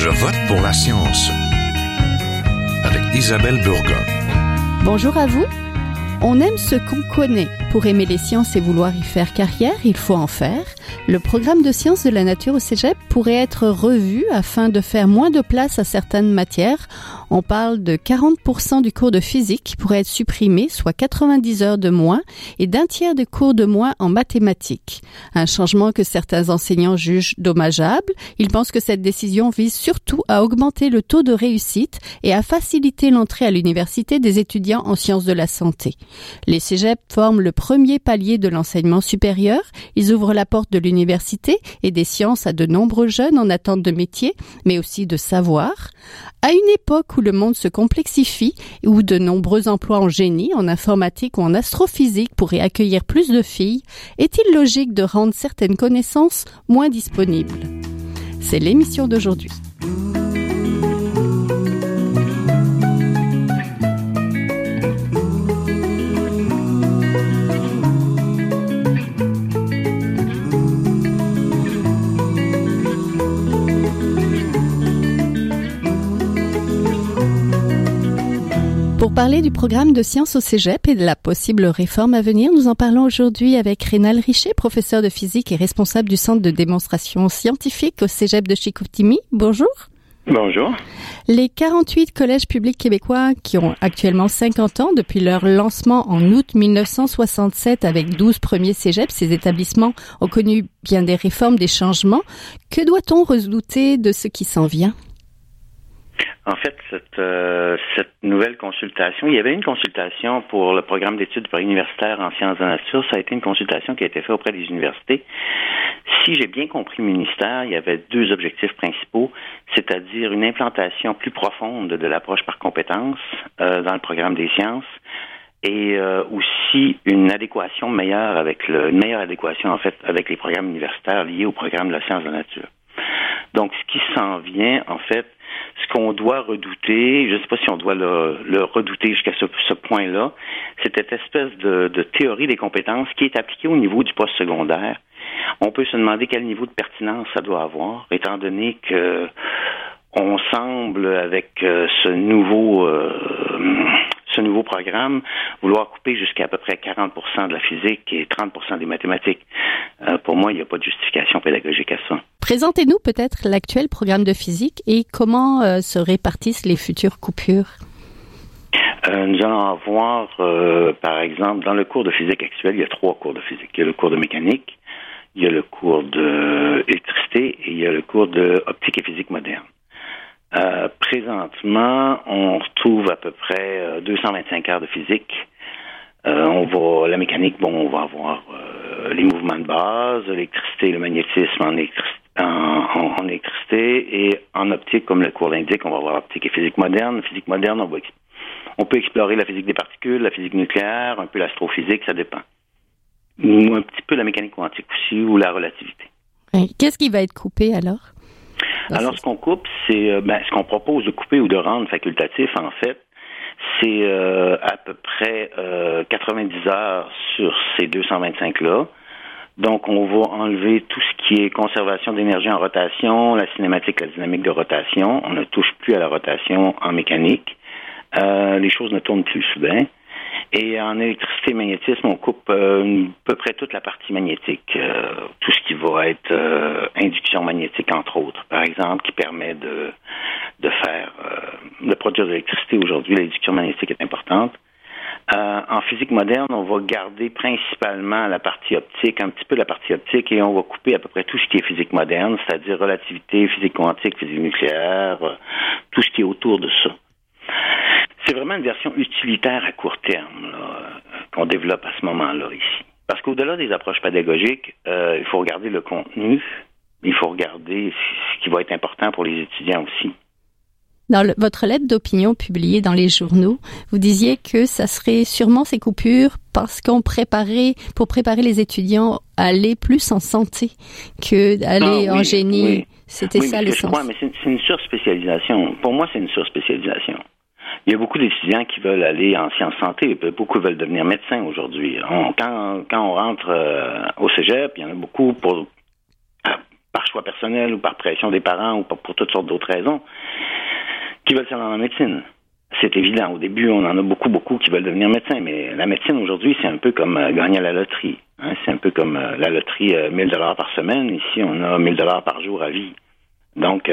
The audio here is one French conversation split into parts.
Je vote pour la science avec Isabelle Burgon. Bonjour à vous. On aime ce qu'on connaît. Pour aimer les sciences et vouloir y faire carrière, il faut en faire. Le programme de sciences de la nature au Cégep pourrait être revu afin de faire moins de place à certaines matières. On parle de 40% du cours de physique qui pourrait être supprimé, soit 90 heures de moins, et d'un tiers de cours de moins en mathématiques. Un changement que certains enseignants jugent dommageable. Ils pensent que cette décision vise surtout à augmenter le taux de réussite et à faciliter l'entrée à l'université des étudiants en sciences de la santé. Les cégeps forment le premier palier de l'enseignement supérieur. Ils ouvrent la porte de l'université et des sciences à de nombreux jeunes en attente de métier, mais aussi de savoir. À une époque où le monde se complexifie et où de nombreux emplois en génie, en informatique ou en astrophysique pourraient accueillir plus de filles, est-il logique de rendre certaines connaissances moins disponibles? C'est l'émission d'aujourd'hui. Parler du programme de sciences au Cégep et de la possible réforme à venir, nous en parlons aujourd'hui avec Rénal Richer, professeur de physique et responsable du centre de démonstration scientifique au Cégep de Chicoutimi. Bonjour. Bonjour. Les 48 collèges publics québécois qui ont actuellement 50 ans depuis leur lancement en août 1967 avec 12 premiers cégeps, ces établissements ont connu bien des réformes, des changements. Que doit-on redouter de ce qui s'en vient? En fait, cette, euh, cette nouvelle consultation, il y avait une consultation pour le programme d'études universitaires en sciences de la nature. Ça a été une consultation qui a été faite auprès des universités. Si j'ai bien compris le ministère, il y avait deux objectifs principaux, c'est-à-dire une implantation plus profonde de l'approche par compétences euh, dans le programme des sciences et euh, aussi une adéquation meilleure avec le, une meilleure adéquation en fait avec les programmes universitaires liés au programme de la science de la nature. Donc, ce qui s'en vient, en fait, ce qu'on doit redouter, je ne sais pas si on doit le, redouter jusqu'à ce, point-là, c'est cette espèce de, théorie des compétences qui est appliquée au niveau du poste secondaire. On peut se demander quel niveau de pertinence ça doit avoir, étant donné que on semble avec euh, ce nouveau euh, ce nouveau programme vouloir couper jusqu'à à peu près 40% de la physique et 30% des mathématiques. Euh, pour moi, il n'y a pas de justification pédagogique à ça. Présentez-nous peut-être l'actuel programme de physique et comment euh, se répartissent les futures coupures. Euh, nous allons avoir, par exemple, dans le cours de physique actuel, il y a trois cours de physique. Il y a le cours de mécanique, il y a le cours d'électricité et il y a le cours de optique et physique moderne. Euh, présentement, on retrouve à peu près 225 heures de physique. Euh, on va, la mécanique, bon, on va avoir euh, les mouvements de base, l'électricité, le magnétisme en, en, en, électricité et en optique, comme le cours l'indique, on va avoir optique et physique moderne. Physique moderne, on, va, on peut explorer la physique des particules, la physique nucléaire, un peu l'astrophysique, ça dépend. Ou un petit peu la mécanique quantique aussi ou la relativité. Qu'est-ce qui va être coupé alors? Alors, ce qu'on coupe, c'est euh, ben, ce qu'on propose de couper ou de rendre facultatif, en fait, c'est euh, à peu près 90 euh, heures sur ces 225-là. Donc, on va enlever tout ce qui est conservation d'énergie en rotation, la cinématique, la dynamique de rotation. On ne touche plus à la rotation en mécanique. les choses ne tournent plus soudain. Et en électricité et magnétisme, on coupe euh, à peu près toute la partie magnétique, euh, tout ce qui va être euh, induction magnétique, entre autres, par exemple, qui permet de, de faire, de produire de l'électricité aujourd'hui. L'induction magnétique est importante. En physique moderne, on va garder principalement la partie optique, un petit peu la partie optique, et on va couper à peu près tout ce qui est physique moderne, c'est-à-dire relativité, physique quantique, physique nucléaire, tout ce qui est autour de ça. C'est vraiment une version utilitaire à court terme qu'on développe à ce moment-là ici. Parce qu'au-delà des approches pédagogiques, euh, il faut regarder le contenu, il faut regarder ce qui va être important pour les étudiants aussi. Dans votre lettre d'opinion publiée dans les journaux, vous disiez que ça serait sûrement ces coupures parce qu'on préparait, pour préparer les étudiants à aller plus en santé que d'aller ah en génie. C'était ça le sens. mais c'est une surspécialisation. Pour moi, c'est une surspécialisation. Il y a beaucoup d'étudiants qui veulent aller en sciences santé. Beaucoup veulent devenir médecins aujourd'hui. Quand, quand on rentre euh, au cégep, il y en a beaucoup pour, par choix personnel personnel ou par pression des parents ou pour toutes sortes d'autres raisons, qui veulent faire dans la médecine. C'est évident. Au début, on en a beaucoup, beaucoup qui veulent devenir médecin, mais la médecine aujourd'hui, c'est un peu comme euh, gagner à la loterie. Hein. C'est un peu comme euh, la loterie, 1000 dollars par semaine. Ici, on a 1000 dollars par jour à vie. Donc,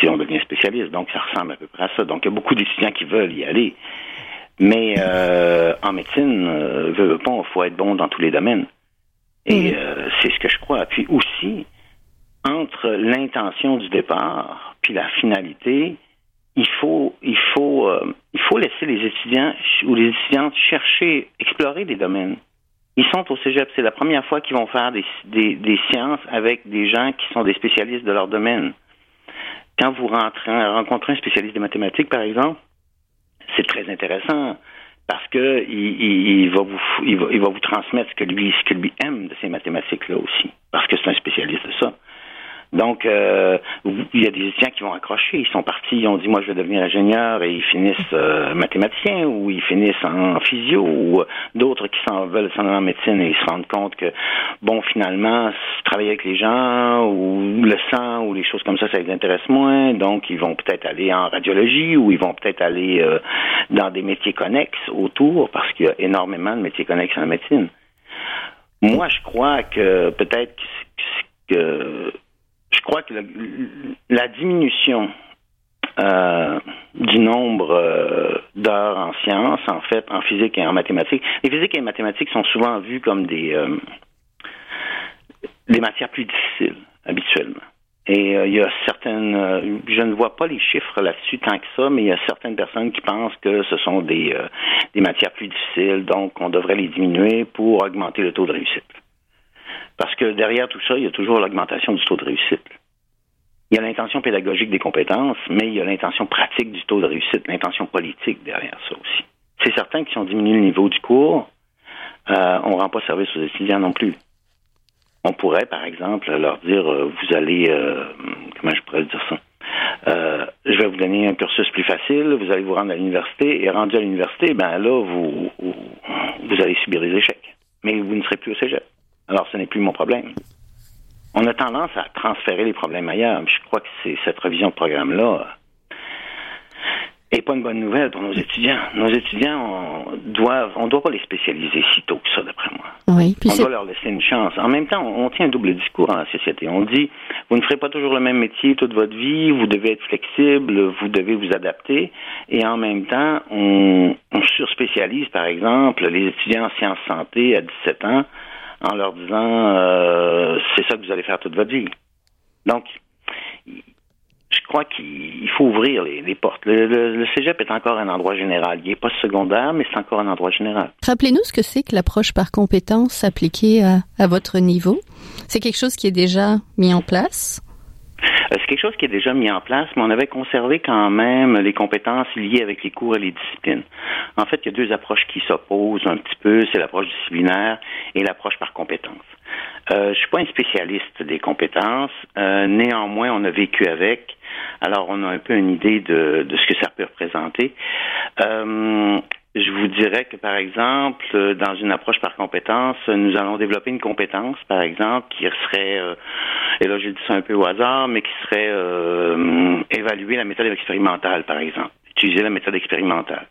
si on devient spécialiste, donc ça ressemble à peu près à ça. Donc, il y a beaucoup d'étudiants qui veulent y aller. Mais en médecine, euh, veut, pas, il faut être bon dans tous les domaines. Et euh, c'est ce que je crois. Puis aussi, entre l'intention du départ puis la finalité, il faut, il faut, euh, il faut laisser les étudiants ou les étudiantes chercher, explorer des domaines. Ils sont au cégep, c'est la première fois qu'ils vont faire des, des, sciences avec des gens qui sont des spécialistes de leur domaine. Quand vous rentrez, rencontrez un spécialiste des mathématiques, par exemple, c'est très intéressant parce que il, va vous il va, il va vous transmettre ce que lui ce que lui aime de ces mathématiques là aussi parce que c'est un spécialiste de ça. Donc, euh, il y a des étudiants qui vont accrocher. Ils sont partis, ils ont dit, moi, je vais devenir ingénieur, et ils finissent euh, mathématiciens, ou ils finissent en physio, ou euh, d'autres qui s'en veulent s'en aller en médecine et ils se rendent compte que, bon, finalement, travailler avec les gens, ou le sang, ou les choses comme ça, ça les intéresse moins. Donc, ils vont peut-être aller en radiologie, ou ils vont peut-être aller dans des métiers connexes autour, parce qu'il y a énormément de métiers connexes en médecine. Moi, je crois que peut-être que je crois que la diminution euh, du nombre euh, d'heures en sciences, en fait, en physique et en mathématiques. Les physiques et les mathématiques sont souvent vues comme des, euh, des matières plus difficiles, habituellement. Et il y a certaines, je ne vois pas les chiffres là-dessus tant que ça, mais il y a certaines personnes qui pensent que ce sont des, des matières plus difficiles, donc on devrait les diminuer pour augmenter le taux de réussite. Parce que derrière tout ça, il y a toujours l'augmentation du taux de réussite. Il y a l'intention pédagogique des compétences, mais il y a l'intention pratique du taux de réussite, l'intention politique derrière ça aussi. C'est certain que si on diminue le niveau du cours, euh, on ne rend pas service aux étudiants non plus. On pourrait, par exemple, leur dire, euh, vous allez, euh, comment je pourrais dire ça? je vais vous donner un cursus plus facile, vous allez vous rendre à l'université, et rendu à l'université, ben là, vous, vous allez subir des échecs. Mais vous ne serez plus au cégep. Alors, ce n'est plus mon problème. On a tendance à transférer les problèmes ailleurs. Je crois que c'est cette révision de programme-là n'est pas une bonne nouvelle pour nos étudiants. Nos étudiants, on doivent, on doit pas les spécialiser si tôt que ça, d'après moi. Oui, on doit leur laisser une chance. En même temps, on, tient un double discours dans la société. On dit, vous ne ferez pas toujours le même métier toute votre vie, vous devez être flexible, vous devez vous adapter. Et en même temps, on, on surspécialise, par exemple, les étudiants en sciences santé à 17 ans en leur disant euh, c'est ça que vous allez faire toute votre vie. Donc, je crois qu'il faut ouvrir les, portes. Le, cégep est encore un endroit général. Il n'est pas secondaire, mais c'est encore un endroit général. Rappelez-nous ce que c'est que l'approche par compétence appliquée à votre niveau. C'est quelque chose qui est déjà mis en place? Euh, c'est quelque chose qui est déjà mis en place, mais on avait conservé quand même les compétences liées avec les cours et les disciplines. En fait, il y a deux approches qui s'opposent un petit peu, c'est l'approche disciplinaire et l'approche par compétences. Euh, je suis pas un spécialiste des compétences, euh, néanmoins, on a vécu avec, alors on a un peu une idée de, ce que ça peut représenter. Je vous dirais que, par exemple, euh, dans une approche par compétence, nous allons développer une compétence, par exemple, qui serait, euh, et là je dis ça un peu au hasard, mais qui serait euh, évaluer la méthode expérimentale, par exemple. Utiliser la méthode expérimentale.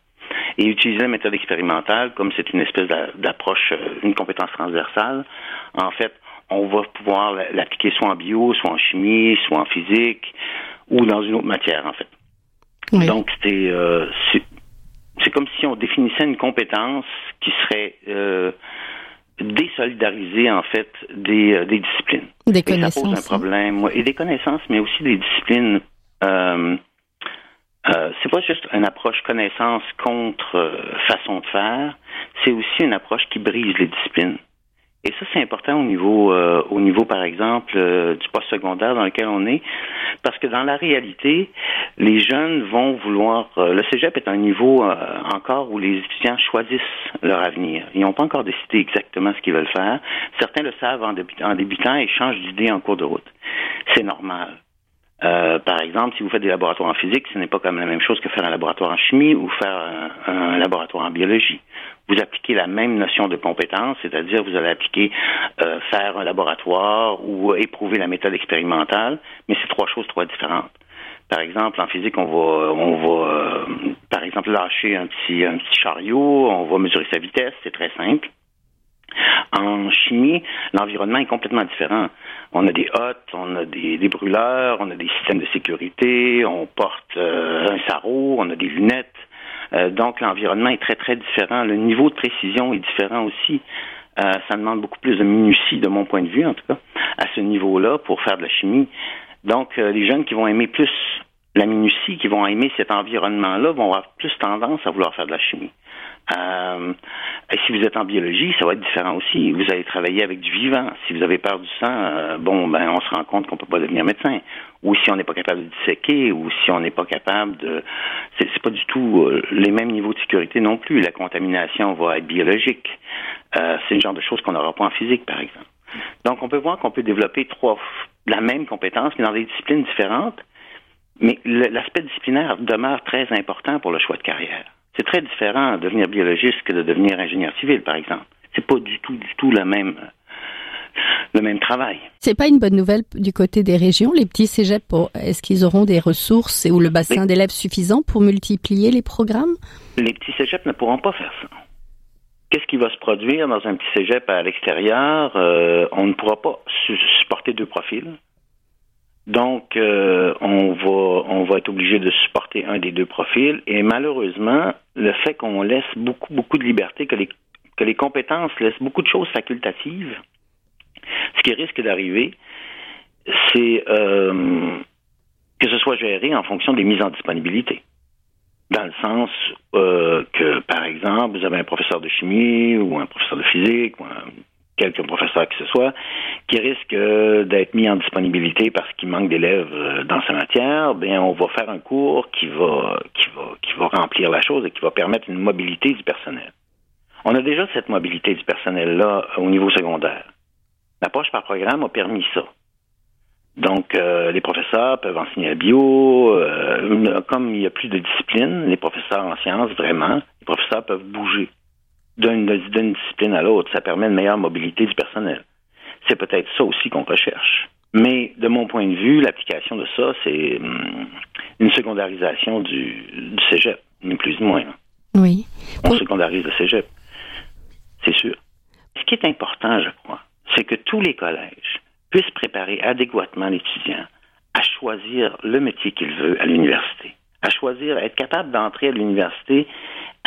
Et utiliser la méthode expérimentale, comme c'est une espèce d'approche, une compétence transversale, en fait, on va pouvoir l'appliquer soit en bio, soit en chimie, soit en physique, ou dans une autre matière, en fait. Donc, c'est c'est comme si on définissait une compétence qui serait euh, désolidarisée en fait des, euh, des disciplines. Des connaissances. ça pose un hein. problème. Et des connaissances, mais aussi des disciplines. Euh, euh, c'est pas juste une approche connaissance contre euh, façon de faire, c'est aussi une approche qui brise les disciplines. Et ça, c'est important au niveau, euh, au niveau, par exemple, euh, du post secondaire dans lequel on est, parce que dans la réalité, les jeunes vont vouloir. Euh, le cégep est un niveau encore où les étudiants choisissent leur avenir. Ils n'ont pas encore décidé exactement ce qu'ils veulent faire. Certains le savent en, en débutant et changent d'idée en cours de route. C'est normal. Euh, par exemple, si vous faites des laboratoires en physique, ce n'est pas comme la même chose que faire un laboratoire en chimie ou faire un, laboratoire en biologie. Vous appliquez la même notion de compétence, c'est-à-dire vous allez appliquer euh, faire un laboratoire ou éprouver la méthode expérimentale, mais c'est trois choses trois différentes. Par exemple, en physique, on va, on va, euh, par exemple, lâcher un petit, un petit chariot, on va mesurer sa vitesse, c'est très simple. En chimie, l'environnement est complètement différent. On a des hottes, on a des, brûleurs, on a des systèmes de sécurité, on porte euh, un sarrau, on a des lunettes. Euh, donc l'environnement est très très différent. Le niveau de précision est différent aussi. Euh, ça demande beaucoup plus de minutie, de mon point de vue en tout cas, à ce niveau-là pour faire de la chimie. Donc les jeunes qui vont aimer plus la minutie, qui vont aimer cet environnement-là, vont avoir plus tendance à vouloir faire de la chimie. Euh, et si vous êtes en biologie, ça va être différent aussi. Vous allez travailler avec du vivant. Si vous avez peur du sang, euh, bon, ben, on se rend compte qu'on peut pas devenir médecin. Ou si on n'est pas capable de disséquer, ou si on n'est pas capable de, c'est, pas du tout euh, les mêmes niveaux de sécurité non plus. La contamination va être biologique. Euh, c'est le genre de choses qu'on n'aura pas en physique, par exemple. Donc, on peut voir qu'on peut développer trois, la même compétence, mais dans des disciplines différentes. Mais l'aspect disciplinaire demeure très important pour le choix de carrière. C'est très différent de devenir biologiste que de devenir ingénieur civil, par exemple. C'est pas du tout, du tout le même, le même travail. C'est pas une bonne nouvelle du côté des régions. Les petits cégeps, est-ce qu'ils auront des ressources ou le bassin d'élèves suffisant pour multiplier les programmes? Les petits cégeps ne pourront pas faire ça. Qu'est-ce qui va se produire dans un petit cégep à l'extérieur? Euh, on ne pourra pas supporter deux profils. Donc, euh, on va on va être obligé de supporter un des deux profils. Et malheureusement, le fait qu'on laisse beaucoup beaucoup de liberté, que les que les compétences laissent beaucoup de choses facultatives, ce qui risque d'arriver, c'est euh, que ce soit géré en fonction des mises en disponibilité. Dans le sens euh, que, par exemple, vous avez un professeur de chimie ou un professeur de physique ou un quelque professeur que ce soit, qui risque euh, d'être mis en disponibilité parce qu'il manque d'élèves euh, dans sa matière, bien, on va faire un cours qui va, qui va, qui va remplir la chose et qui va permettre une mobilité du personnel. On a déjà cette mobilité du personnel-là au niveau secondaire. L'approche par programme a permis ça. Donc, euh, les professeurs peuvent enseigner la bio. comme il n'y a plus de discipline, les professeurs en sciences, vraiment, les professeurs peuvent bouger d'une discipline à l'autre. Ça permet une meilleure mobilité du personnel. C'est peut-être ça aussi qu'on recherche. Mais de mon point de vue, l'application de ça, c'est hum, une secondarisation du, du cégep, ni plus ni moins. Oui. On secondarise le cégep. C'est sûr. Ce qui est important, je crois, c'est que tous les collèges puissent préparer adéquatement l'étudiant à choisir le métier qu'il veut à l'université, à choisir, à être capable d'entrer à l'université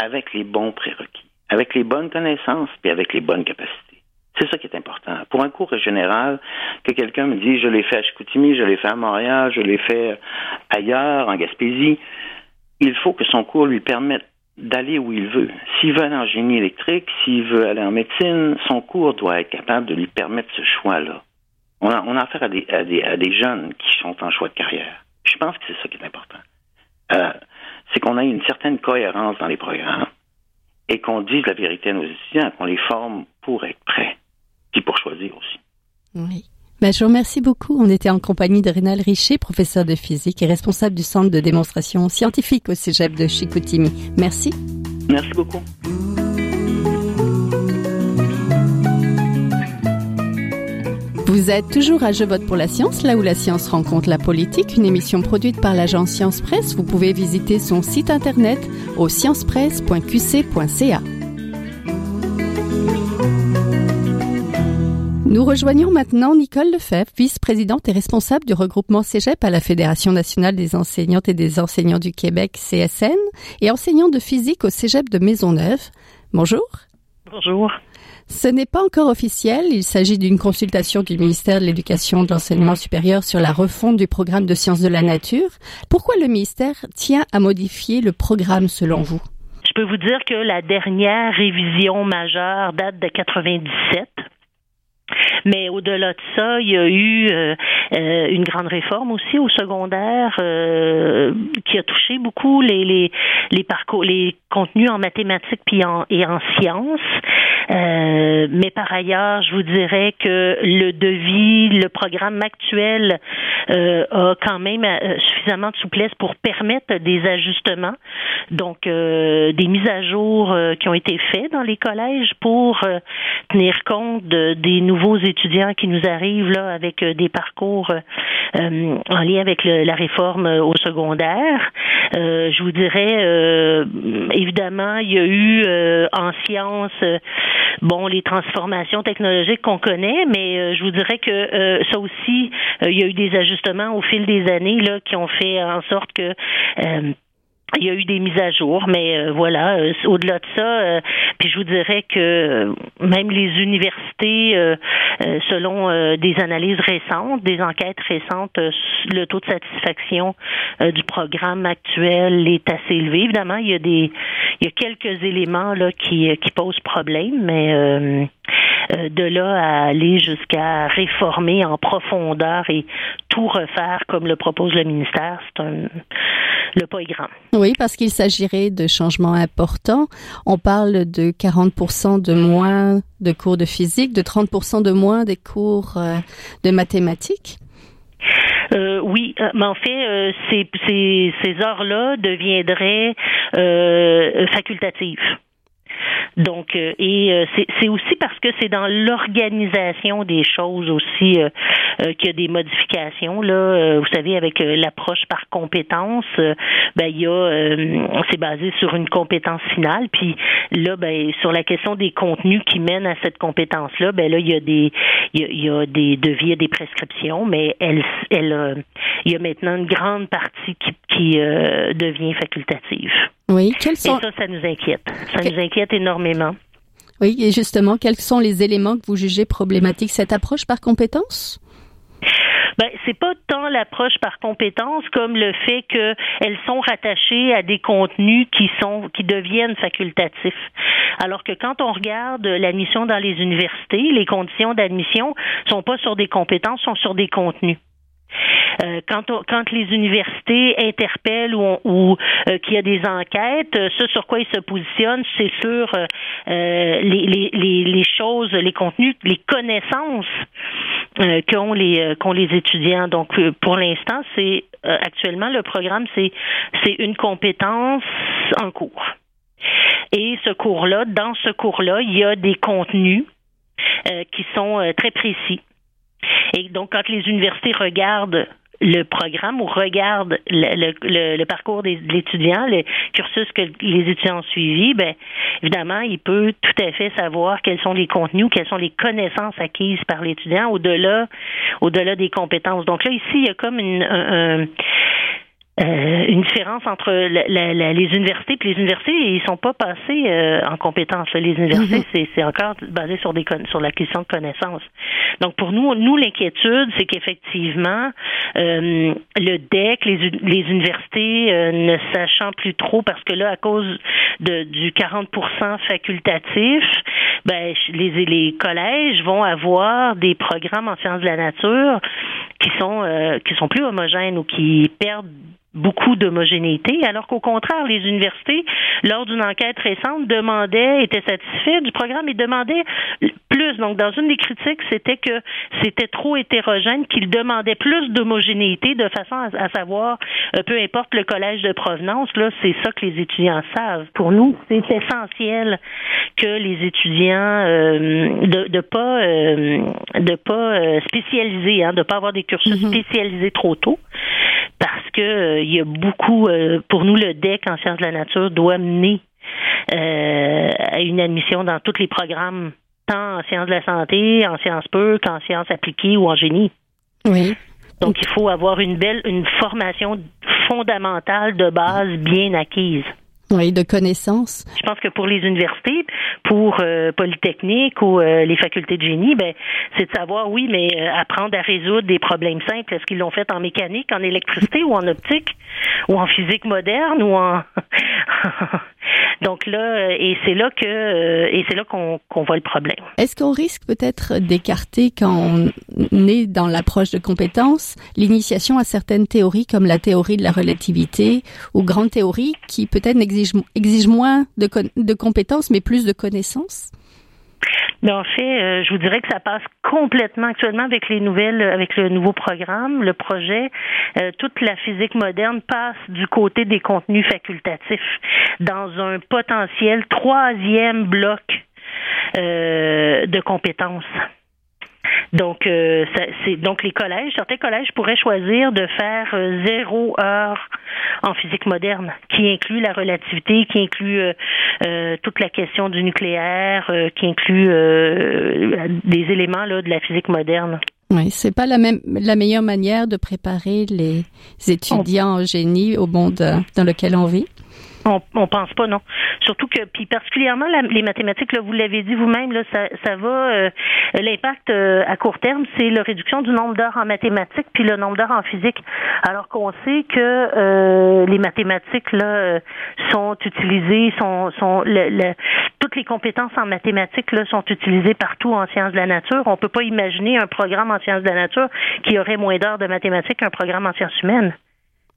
avec les bons prérequis avec les bonnes connaissances puis avec les bonnes capacités. C'est ça qui est important. Pour un cours général, que quelqu'un me dise je l'ai fait à Chicoutimi, je l'ai fait à Montréal, je l'ai fait ailleurs, en Gaspésie, il faut que son cours lui permette d'aller où il veut. S'il veut aller en génie électrique, s'il veut aller en médecine, son cours doit être capable de lui permettre ce choix-là. On a, affaire à des, jeunes qui sont en choix de carrière. Je pense que c'est ça qui est important. Euh, c'est qu'on a une certaine cohérence dans les programmes et qu'on dise la vérité à nos étudiants, qu'on les forme pour être prêts, puis pour choisir aussi. Oui. Ben, je vous remercie beaucoup. On était en compagnie de Rénal Richer, professeur de physique et responsable du centre de démonstration scientifique au Cégep de Chicoutimi. Merci. Merci beaucoup. Vous êtes toujours à Je vote pour la science, là où la science rencontre la politique, une émission produite par l'agence Science Presse. Vous pouvez visiter son site internet au sciencepresse.qc.ca. Nous rejoignons maintenant Nicole Lefebvre, vice-présidente et responsable du regroupement Cégep à la Fédération nationale des enseignantes et des enseignants du Québec, CSN, et enseignante de physique au Cégep de Maisonneuve. Bonjour. Bonjour. Ce n'est pas encore officiel. Il s'agit d'une consultation du ministère de l'Éducation et de l'Enseignement supérieur sur la refonte du programme de sciences de la nature. Pourquoi le ministère tient à modifier le programme selon vous? Je peux vous dire que la dernière révision majeure date de 97. Mais au-delà de ça, il y a eu euh, euh, une grande réforme aussi au secondaire euh, qui a touché beaucoup les, les, les parcours, les contenus en mathématiques puis en, et en sciences. mais par ailleurs, je vous dirais que le devis, le programme actuel a quand même suffisamment de souplesse pour permettre des ajustements, donc des mises à jour qui ont été faites dans les collèges pour tenir compte des nouveaux étudiants qui nous arrivent là avec des parcours en lien avec la réforme au secondaire. je vous dirais, évidemment, il y a eu en sciences, bon, les transformations technologiques qu'on connaît, mais je vous dirais que ça aussi, il y a eu des ajustements au fil des années là qui ont fait en sorte que il y a eu des mises à jour, mais euh, voilà, euh, au-delà de ça, euh, puis je vous dirais que même les universités, selon des analyses récentes, des enquêtes récentes, le taux de satisfaction du programme actuel est assez élevé. Évidemment, il y a des, il y a quelques éléments là qui qui posent problème, mais de là à aller jusqu'à réformer en profondeur et tout refaire comme le propose le ministère, c'est un le pas est grand. Oui, parce qu'il s'agirait de changements importants. On parle de 40% de moins de cours de physique, de 30% de moins des cours euh, de mathématiques. Euh, oui, euh, mais en fait, ces, ces heures-là deviendraient facultatives. Donc, euh, et euh, c'est aussi parce que c'est dans l'organisation des choses aussi euh, qu'il y a des modifications. Là, vous savez, avec l'approche par compétence, ben il y a, c'est basé sur une compétence finale. Puis là, ben sur la question des contenus qui mènent à cette compétence-là, ben là il y a des, il y a, des devis, des prescriptions, mais elle, elle, il y a maintenant une grande partie qui, qui devient facultative. Oui, quels sont... Et ça, ça nous inquiète. Ça nous inquiète énormément. Oui, et justement, quels sont les éléments que vous jugez problématiques? Cette approche par compétence? Ben, c'est pas tant l'approche par compétence comme le fait qu'elles sont rattachées à des contenus qui sont qui deviennent facultatifs. Alors que quand on regarde l'admission dans les universités, les conditions d'admission sont pas sur des compétences, sont sur des contenus. Euh, quand, quand les universités interpellent ou, ou euh, qu'il y a des enquêtes, euh, ce sur quoi ils se positionnent, c'est sur les, les, les, les, choses, les contenus, les connaissances qu'ont les qu'ont les étudiants. Donc pour l'instant, c'est actuellement le programme, c'est c'est une compétence en cours. Et ce cours-là, dans ce cours-là, il y a des contenus qui sont très précis. Et donc, quand les universités regardent le programme ou regardent le, parcours des, de l'étudiant, le cursus que les étudiants ont suivi, ben évidemment, il peut tout à fait savoir quels sont les contenus, quelles sont les connaissances acquises par l'étudiant au-delà, au-delà des compétences. Donc là, ici, il y a comme une, un, euh, une différence entre les universités puis les universités ils sont pas passés euh, en compétences les universités mhm. c'est c'est encore basé sur des sur l'acquisition de connaissances donc pour nous nous l'inquiétude c'est qu'effectivement euh, le DEC les les universités ne sachant plus trop parce que là à cause de du 40% facultatif ben les les collèges vont avoir des programmes en sciences de la nature qui sont qui sont plus homogènes ou qui perdent beaucoup d'homogénéité, alors qu'au contraire, les universités, lors d'une enquête récente, demandaient, étaient satisfaits du programme et demandaient plus. Donc, dans une des critiques, c'était que c'était trop hétérogène, qu'ils demandaient plus d'homogénéité de façon à, savoir, euh, peu importe le collège de provenance, là, c'est ça que les étudiants savent. Pour nous, c'est essentiel que les étudiants euh, de, de pas euh, de pas spécialiser, hein, de pas avoir des cursus mm-hmm. spécialisés trop tôt, parce que euh, il y a beaucoup, euh, pour nous, le DEC en sciences de la nature doit mener euh, à une admission dans tous les programmes, tant en sciences de la santé, en sciences pures qu'en sciences appliquées ou en génie. Oui. Donc, il faut avoir une belle, une formation fondamentale de base bien acquise. De connaissances. Je pense que pour les universités, pour euh, Polytechnique ou euh, les facultés de génie, ben c'est de savoir, oui, mais euh, apprendre à résoudre des problèmes simples. Est-ce qu'ils l'ont fait en mécanique, en électricité ou en optique ou en physique moderne ou en Donc là, et c'est là que et c'est là qu'on voit le problème. Est-ce qu'on risque peut-être d'écarter quand on est dans l'approche de compétences l'initiation à certaines théories comme la théorie de la relativité ou grandes théories qui peut-être n'exigent exige moins de compétences mais plus de connaissances? Mais en fait, euh, je vous dirais que ça passe complètement actuellement avec les nouvelles, avec le nouveau programme, le projet. Euh, toute la physique moderne passe du côté des contenus facultatifs dans un potentiel troisième bloc euh, de compétences. Donc, euh, c'est donc les collèges, certains collèges pourraient choisir de faire euh, zéro heure en physique moderne, qui inclut la relativité, qui inclut euh, toute la question du nucléaire, qui inclut des éléments là, de la physique moderne. Oui, c'est pas la même la meilleure manière de préparer les étudiants en génie au monde dans lequel on vit? On, on pense pas, non. Surtout que, puis particulièrement les mathématiques, là, vous l'avez dit vous-même, là, ça, va. Euh, l'impact euh, à court terme, c'est la réduction du nombre d'heures en mathématiques puis le nombre d'heures en physique. Alors qu'on sait que euh, les mathématiques là sont utilisées, sont, sont le, toutes les compétences en mathématiques là sont utilisées partout en sciences de la nature. On peut pas imaginer un programme en sciences de la nature qui aurait moins d'heures de mathématiques qu'un programme en sciences humaines.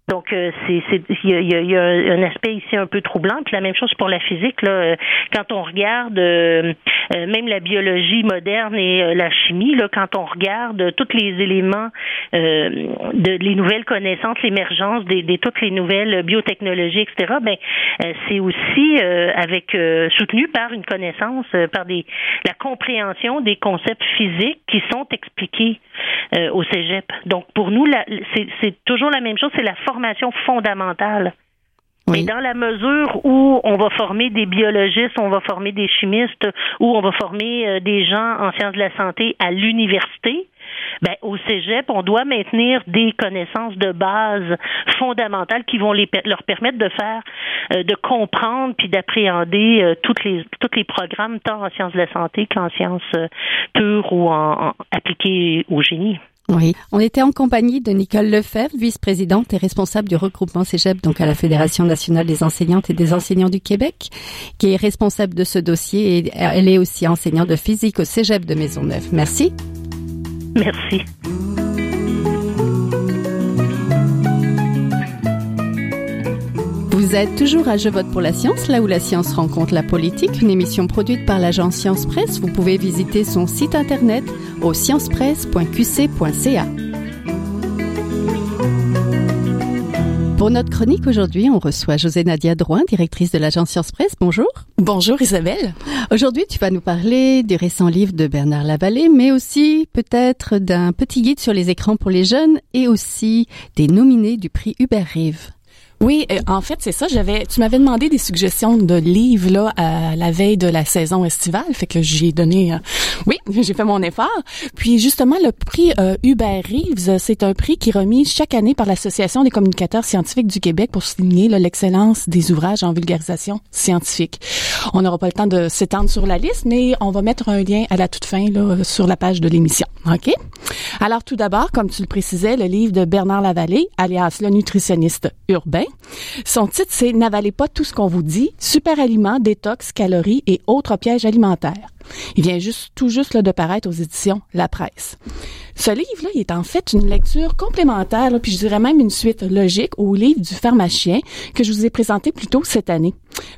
Donc, euh, c'est il y a, un aspect ici un peu troublant. Puis la même chose pour la physique. Là, euh, quand on regarde euh, même la biologie moderne et la chimie, là, quand on regarde tous les éléments de les nouvelles connaissances, l'émergence des, des, toutes les nouvelles biotechnologies, etc. Ben, c'est aussi avec soutenu par une connaissance, par des la compréhension des concepts physiques qui sont expliqués au cégep. Donc, pour nous, c'est toujours la même chose. C'est la formation fondamentale. Mais dans la mesure où on va former des biologistes, on va former des chimistes, ou on va former euh, des gens en sciences de la santé à l'université, ben, au cégep, on doit maintenir des connaissances de base fondamentales qui vont leur permettre de faire, euh, de comprendre puis d'appréhender euh, tous les programmes, tant en sciences de la santé qu'en sciences pures ou en appliquées au génie. Oui, on était en compagnie de Nicole Lefebvre, vice-présidente et responsable du regroupement Cégep, donc à la Fédération nationale des enseignantes et des enseignants du Québec, qui est responsable de ce dossier et elle est aussi enseignante de physique au Cégep de Maisonneuve. Merci. Merci. Vous êtes toujours à Je vote pour la science, là où la science rencontre la politique, une émission produite par l'agence Science Presse. Vous pouvez visiter son site internet au sciencepresse.qc.ca. Pour notre chronique aujourd'hui, on reçoit José Nadia Drouin, directrice de l'agence Science Presse. Bonjour. Bonjour Isabelle. Aujourd'hui, tu vas nous parler du récent livre de Bernard Lavallée, mais aussi peut-être d'un petit guide sur les écrans pour les jeunes et aussi des nominés du prix Hubert Rive. Oui, euh, en fait, c'est ça. J'avais, tu m'avais demandé des suggestions de livres là à la veille de la saison estivale, fait que j'ai donné, euh, oui, j'ai fait mon effort. Puis justement, le prix euh, Hubert Reeves, c'est un prix qui est remis chaque année par l'Association des communicateurs scientifiques du Québec pour souligner l'excellence des ouvrages en vulgarisation scientifique. On n'aura pas le temps de s'étendre sur la liste, mais on va mettre un lien à la toute fin là sur la page de l'émission. Ok? Alors tout d'abord, comme tu le précisais, le livre de Bernard Lavallée, alias le nutritionniste urbain son titre, c'est N'avalez pas tout ce qu'on vous dit, super aliments, détox, calories et autres pièges alimentaires. Il vient juste tout juste là, de paraître aux éditions La Presse. Ce livre-là, est en fait une lecture complémentaire, puis je dirais même une suite logique au livre du pharmacien que je vous ai présenté plus tôt cette année,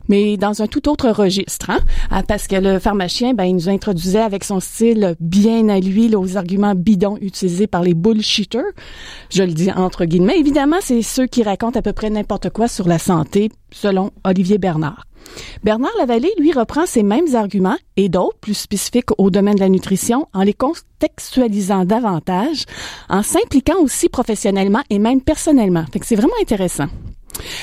mais dans un tout autre registre, hein? Ah, parce que le pharmacien, ben, il nous introduisait avec son style bien à lui aux arguments bidons utilisés par les bullshitters. Je le dis entre guillemets. Évidemment, c'est ceux qui racontent à peu près n'importe quoi sur la santé, selon Olivier Bernard. Bernard Lavallée, lui, reprend ces mêmes arguments et d'autres plus spécifiques au domaine de la nutrition en les contextualisant davantage, en s'impliquant aussi professionnellement et même personnellement. Fait que c'est vraiment intéressant.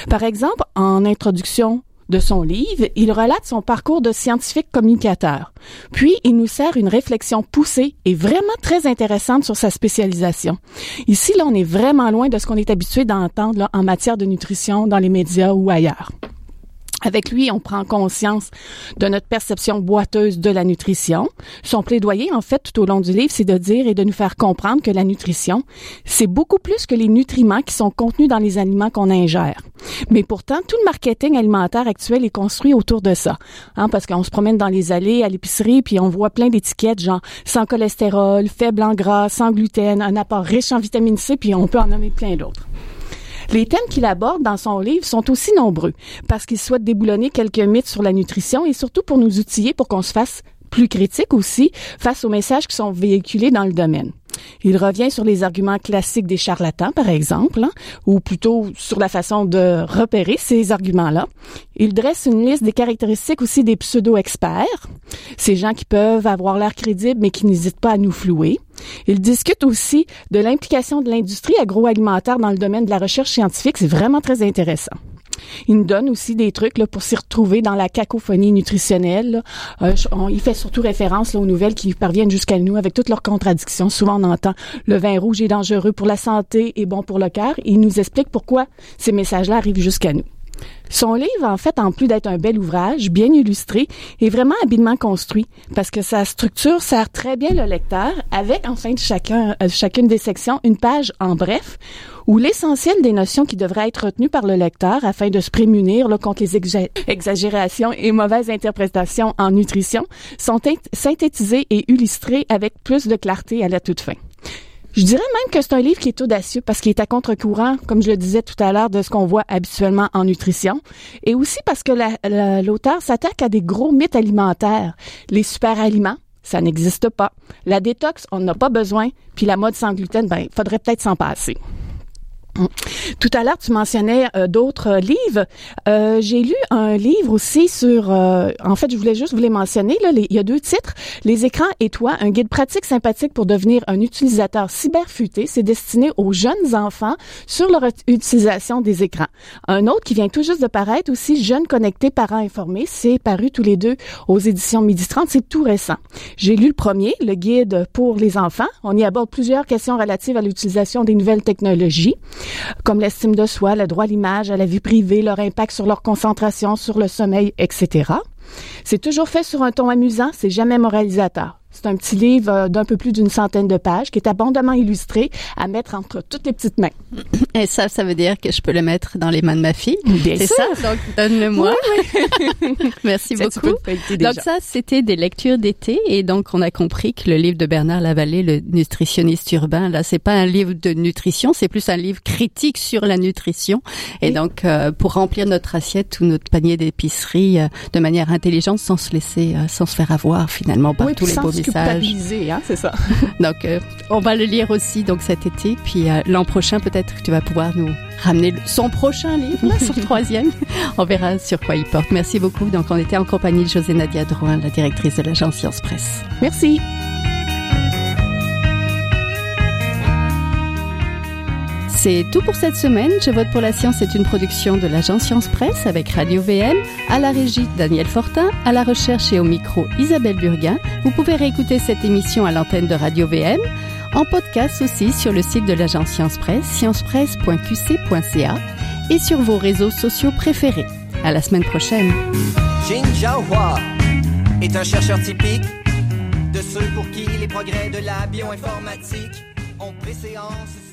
Par exemple, en introduction de son livre, il relate son parcours de scientifique communicateur. Puis, il nous sert une réflexion poussée et vraiment très intéressante sur sa spécialisation. Ici, là, on est vraiment loin de ce qu'on est habitué d'entendre en matière de nutrition dans les médias ou ailleurs. Avec lui, on prend conscience de notre perception boiteuse de la nutrition. Son plaidoyer, en fait, tout au long du livre, c'est de dire et de nous faire comprendre que la nutrition, c'est beaucoup plus que les nutriments qui sont contenus dans les aliments qu'on ingère. Mais pourtant, tout le marketing alimentaire actuel est construit autour de ça. Hein, parce qu'on se promène dans les allées, à l'épicerie, puis on voit plein d'étiquettes, genre sans cholestérol, faible en gras, sans gluten, un apport riche en vitamine C, puis on peut en nommer plein d'autres. Les thèmes qu'il aborde dans son livre sont aussi nombreux parce qu'il souhaite déboulonner quelques mythes sur la nutrition et surtout pour nous outiller pour qu'on se fasse plus critique aussi face aux messages qui sont véhiculés dans le domaine. Il revient sur les arguments classiques des charlatans, par exemple, hein, ou plutôt sur la façon de repérer ces arguments-là. Il dresse une liste des caractéristiques aussi des pseudo-experts, ces gens qui peuvent avoir l'air crédibles mais qui n'hésitent pas à nous flouer. Il discute aussi de l'implication de l'industrie agroalimentaire dans le domaine de la recherche scientifique. C'est vraiment très intéressant. Il nous donne aussi des trucs là, pour s'y retrouver dans la cacophonie nutritionnelle. Euh, il fait surtout référence aux nouvelles qui parviennent jusqu'à nous avec toutes leurs contradictions. Souvent, on entend le vin rouge est dangereux pour la santé et bon pour le cœur. Il nous explique pourquoi ces messages-là arrivent jusqu'à nous. Son livre, en fait, en plus d'être un bel ouvrage, bien illustré, est vraiment habilement construit parce que sa structure sert très bien le lecteur avec, en fin de chacun, euh, chacune des sections, une page en bref où l'essentiel des notions qui devraient être retenues par le lecteur afin de se prémunir contre les exagérations et mauvaises interprétations en nutrition sont synthétisées et illustrées avec plus de clarté à la toute fin. Je dirais même que c'est un livre qui est audacieux parce qu'il est à contre-courant, comme je le disais tout à l'heure, de ce qu'on voit habituellement en nutrition. Et aussi parce que l'auteur s'attaque à des gros mythes alimentaires. Les super aliments, ça n'existe pas. La détox, on n'a pas besoin. Puis la mode sans gluten, ben, faudrait peut-être s'en passer. Tout à l'heure, tu mentionnais euh, d'autres livres. Euh, j'ai lu un livre aussi sur. Euh, en fait, je voulais juste vous les mentionner. Il y a deux titres Les écrans et toi, un guide pratique sympathique pour devenir un utilisateur cyberfuté. C'est destiné aux jeunes enfants sur leur utilisation des écrans. Un autre qui vient tout juste de paraître aussi, Jeunes connectés, parents informés. C'est paru tous les deux aux éditions Midi 30. C'est tout récent. J'ai lu le premier, le guide pour les enfants. On y aborde plusieurs questions relatives à l'utilisation des nouvelles technologies comme l'estime de soi, le droit à l'image, à la vie privée, leur impact sur leur concentration, sur le sommeil, etc. C'est toujours fait sur un ton amusant, c'est jamais moralisateur. C'est un petit livre euh, d'un peu plus d'une centaine de pages qui est abondamment illustré à mettre entre toutes les petites mains. Et ça, ça veut dire que je peux le mettre dans les mains de ma fille. Bien sûr. ça, donc donne-le-moi. Merci beaucoup. Donc ça, c'était des lectures d'été et donc on a compris que le livre de Bernard Lavallée, le nutritionniste urbain, là, c'est pas un livre de nutrition, c'est plus un livre critique sur la nutrition. Et, donc euh, pour remplir notre assiette ou notre panier d'épicerie euh, de manière intelligente, sans se laisser, sans se faire avoir finalement par tous les beaux Hein, c'est ça. donc, euh, on va le lire aussi donc cet été. Puis euh, l'an prochain, peut-être que tu vas pouvoir nous ramener son prochain livre, là, son troisième. On verra sur quoi il porte. Merci beaucoup. Donc, on était en compagnie de José Nadia Drouin, la directrice de l'agence Science Presse. Merci. C'est tout pour cette semaine. Je vote pour la science est une production de l'agence Science Presse avec Radio VM, à la régie Daniel Fortin, à la recherche et au micro Isabelle Burguin. Vous pouvez réécouter cette émission à l'antenne de Radio VM, en podcast aussi sur le site de l'agence Science Presse, sciencepresse.qc.ca et sur vos réseaux sociaux préférés. À la semaine prochaine. Est un chercheur typique de ceux pour qui les progrès de la bioinformatique ont préséance.